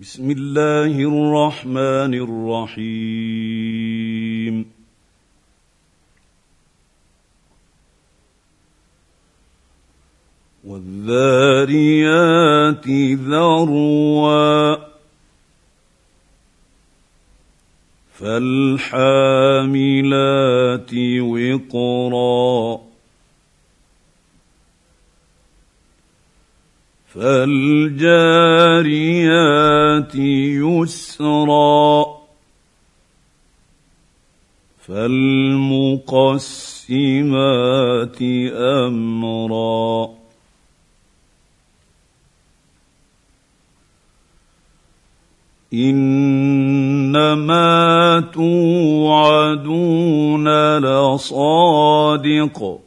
بسم الله الرحمن الرحيم. والذاريات ذروا فالحاملات وقرا فالجاريات يسرا. فالمقسمات أمرا. إنما توعدون لصادق.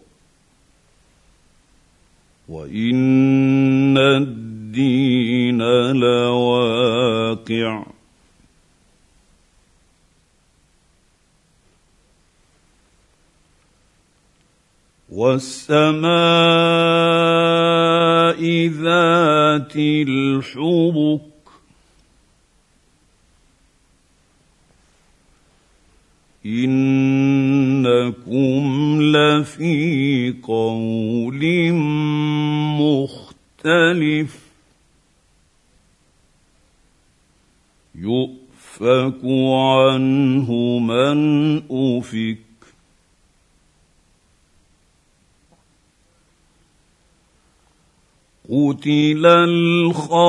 وإن لواقع والسماء ذات الحبك. إنكم لفي قول مختلف. يؤفك عنه من افك قتل الخراصون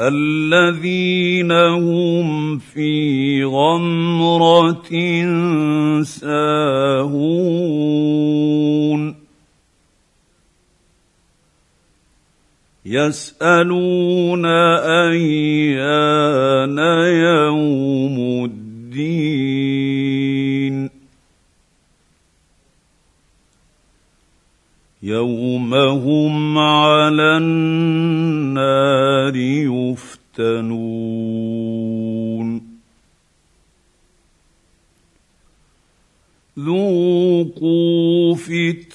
الذين هم في غمره ساهون يسألون أيان يوم الدين. يوم هم على النار يفتنون. ذوقوا فتنتكم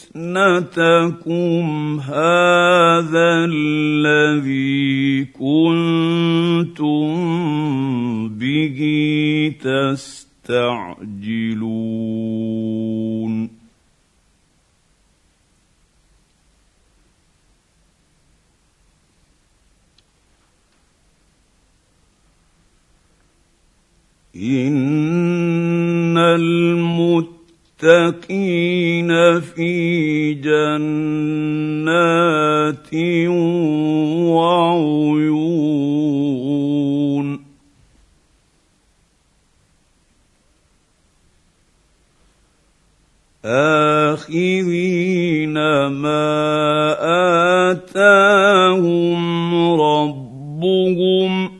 هذا الذي كنتم به تستعجلون. إن المتقين في جنات وعيون اخذين ما اتاهم ربهم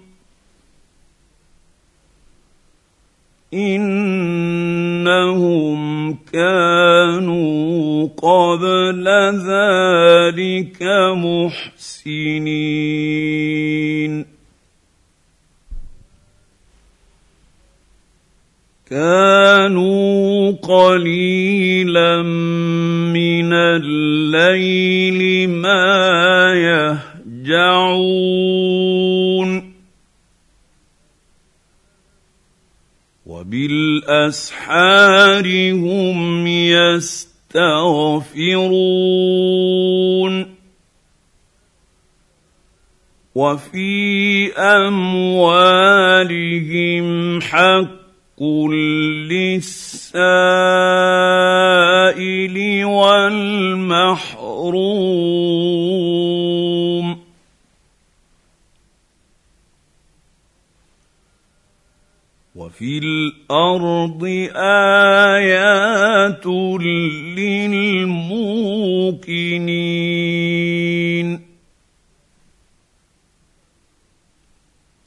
انهم قبل ذلك محسنين. كانوا قليلا من الليل ما يهجعون. وبالأسحار هم يستغفرون وفي أموالهم حق للسائل والمحروم وفي الأرض آيات للموقنين.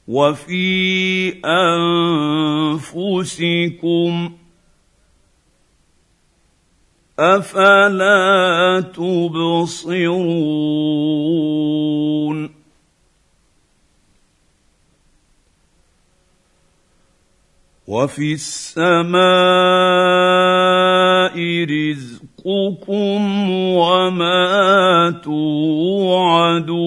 وفي أنفسكم أفلا تبصرون. وفي السماء رزقكم وما توعدون.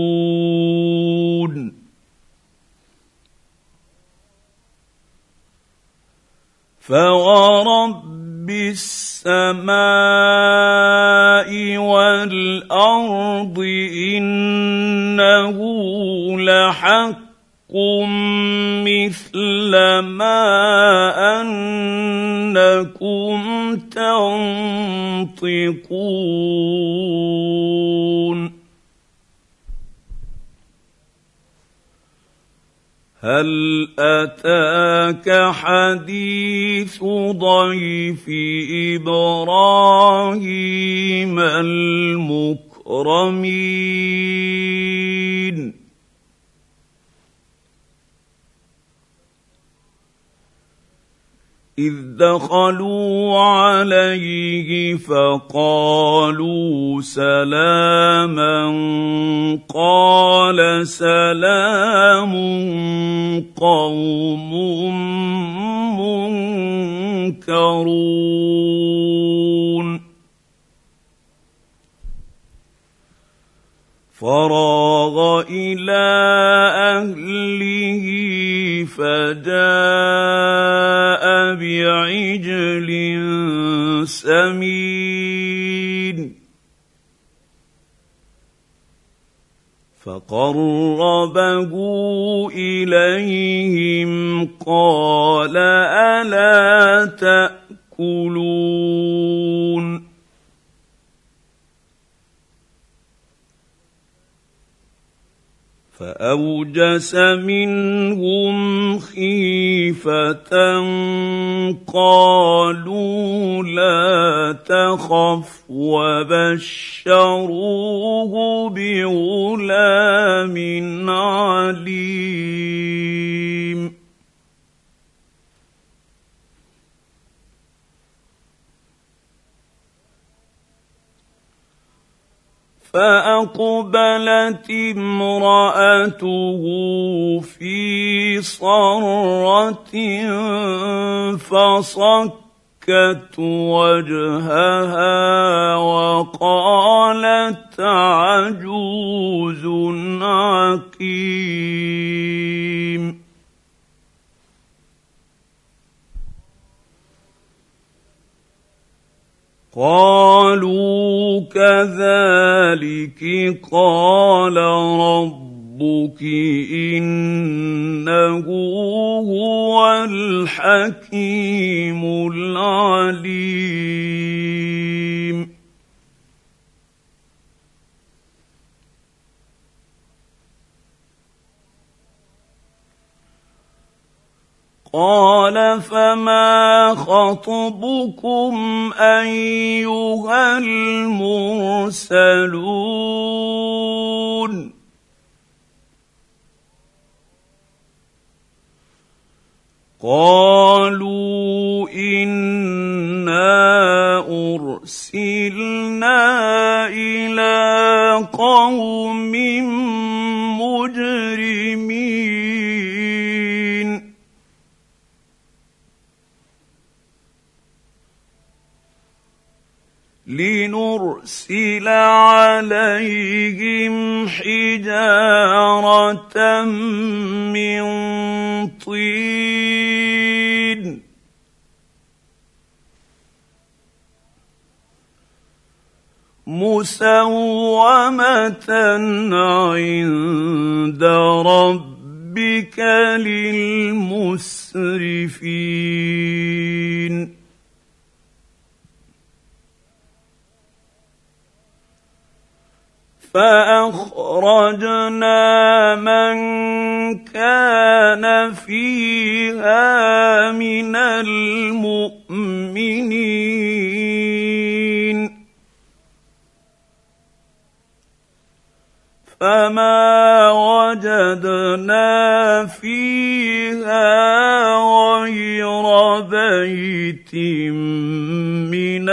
فورب السماء والارض انه لحق مثل ما انكم تنطقون هل اتاك حديث ضيف إبراهيم المكرمين إذ دخلوا عليه فقالوا سلاما قال سلام قوم منكرون. فراغ إلى أهله فجاء بعجل سمين. فقربه إليهم قال ألا تأكلون؟ فأوجس منهم خيفة قالوا لا تخف وبشروه بغلام عليم فأقبلت امرأته في صرة فصكت وجهها وقالت عجوز عقيم قالوا كذلك قال ربك إنه هو الحكيم العليم. قال فما خطبكم أيها المرسلون قالوا إنا أرسلنا إلى قوم مجرمين لنرسل عليهم حجارة من طين. مسومة عند ربك للمسرفين. فأخرجنا من كان فيها من المؤمنين. فما وجدنا فيها غير بيت من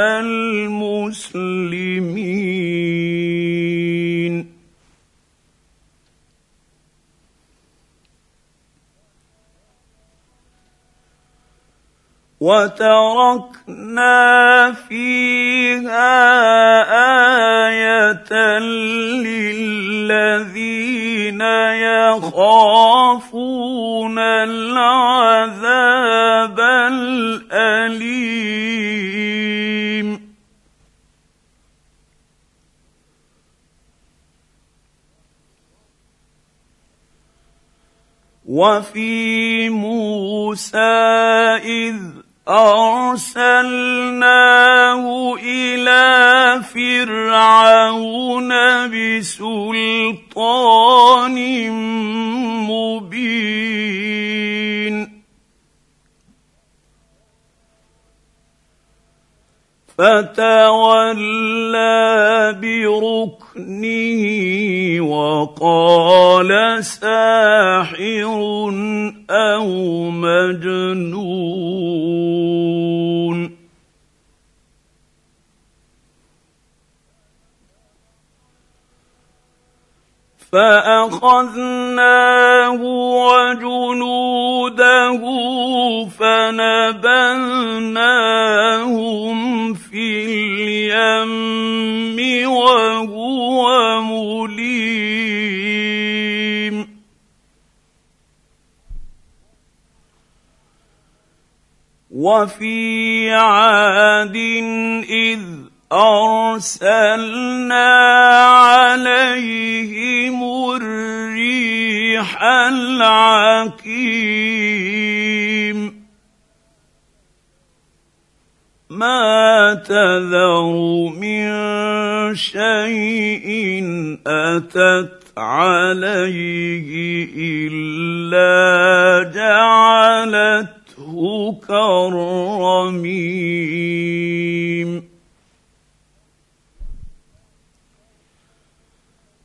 وتركنا فيها آية للذين يخافون العذاب الأليم. وفي موسى إذ أرسلناه إلى فرعون بسلطان مبين. فتولى بركنه وقال ساحر أو مجنون. فأخذناه وجنوده فنبذناهم في اليم وهو مليم. وفي عاد إذ أرسلنا عليهم الريح العقيم. ما تذر من شيء أتت عليه إلا جعلته كالرميم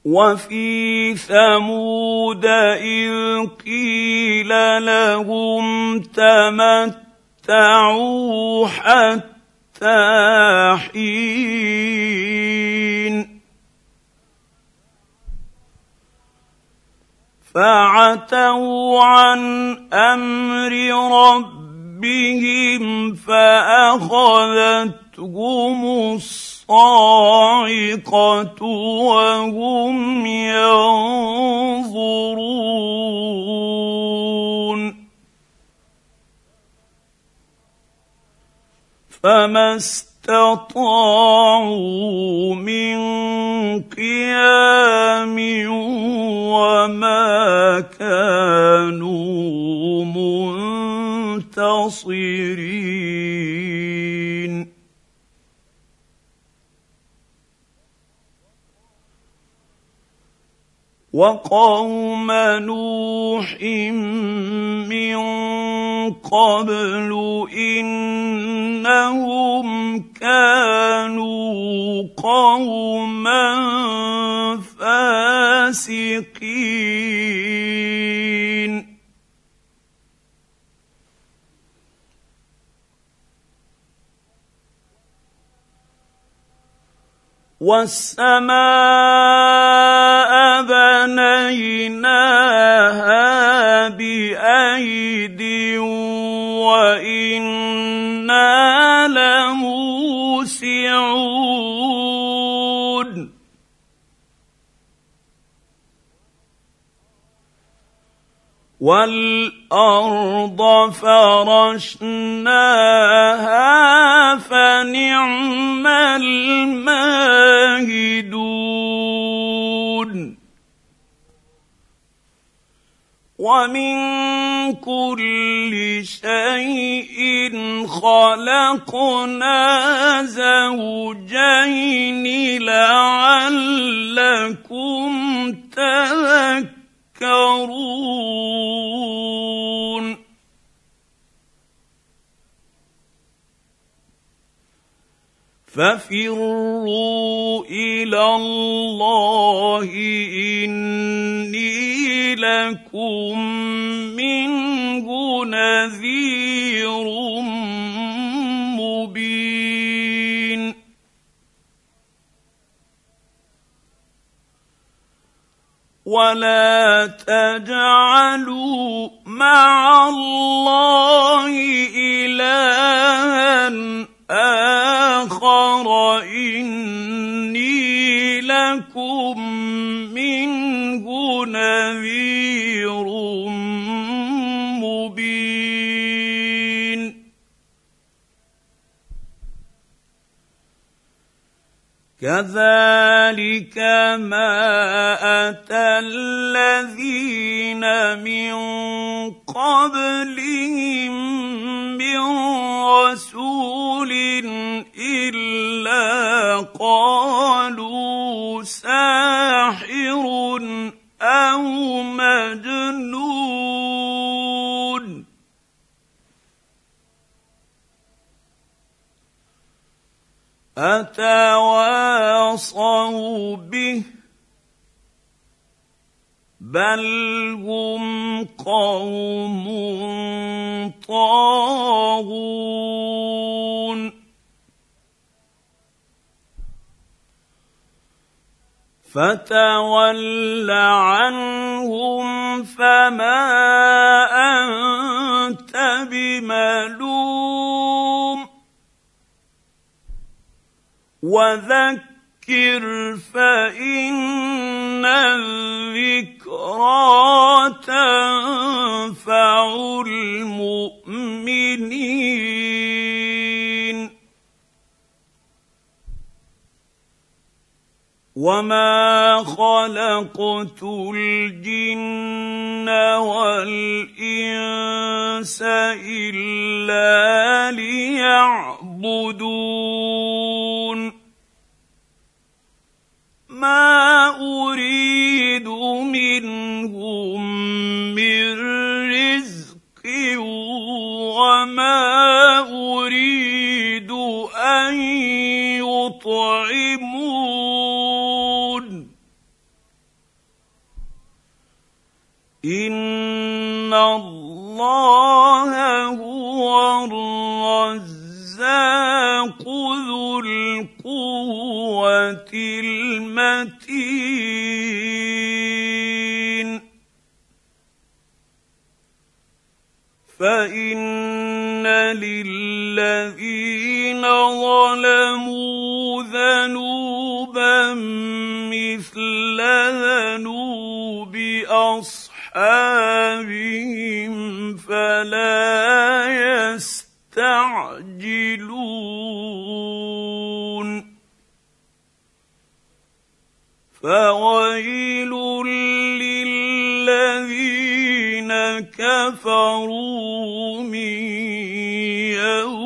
وفي ثمود إذ قيل لهم تمتعوا حتى حين. فعتوا عن أمر ربهم فأخذتهم الص الصاعقة وهم ينظرون. فما استطاعوا من قيام وما كانوا منتصرين. وقوم نوح من قبل إنهم كانوا قوما فاسقين. والسماء بنيناها بأيد وإنا لموسعون. والارض فرشناها فنعم الماهدون. ومن كل شيء خلقنا زوجين لعلكم ففروا إلى الله إني لكم منه نذير مبين. ولا تجعلوا مع الله إلها آخر إني لكم منه نذير مبين. كذلك ما أتى الذين من قبلهم من رسول إلا قالوا ساحر أو مجنون. أتواصوا به بل هم قوم فتول عنهم فما أنت بملوم. وذكر فإن الذكرى تنفع المؤمنين. وما خلقت الجن والانس الا ليعبدون ما اريد منهم من رزق وما اريد ان يطعمون المتين. فإن للذين ظلموا ذنوبا مثل ذنوب أصحابهم فلا يستعجلون. فويل للذين كفروا من يوم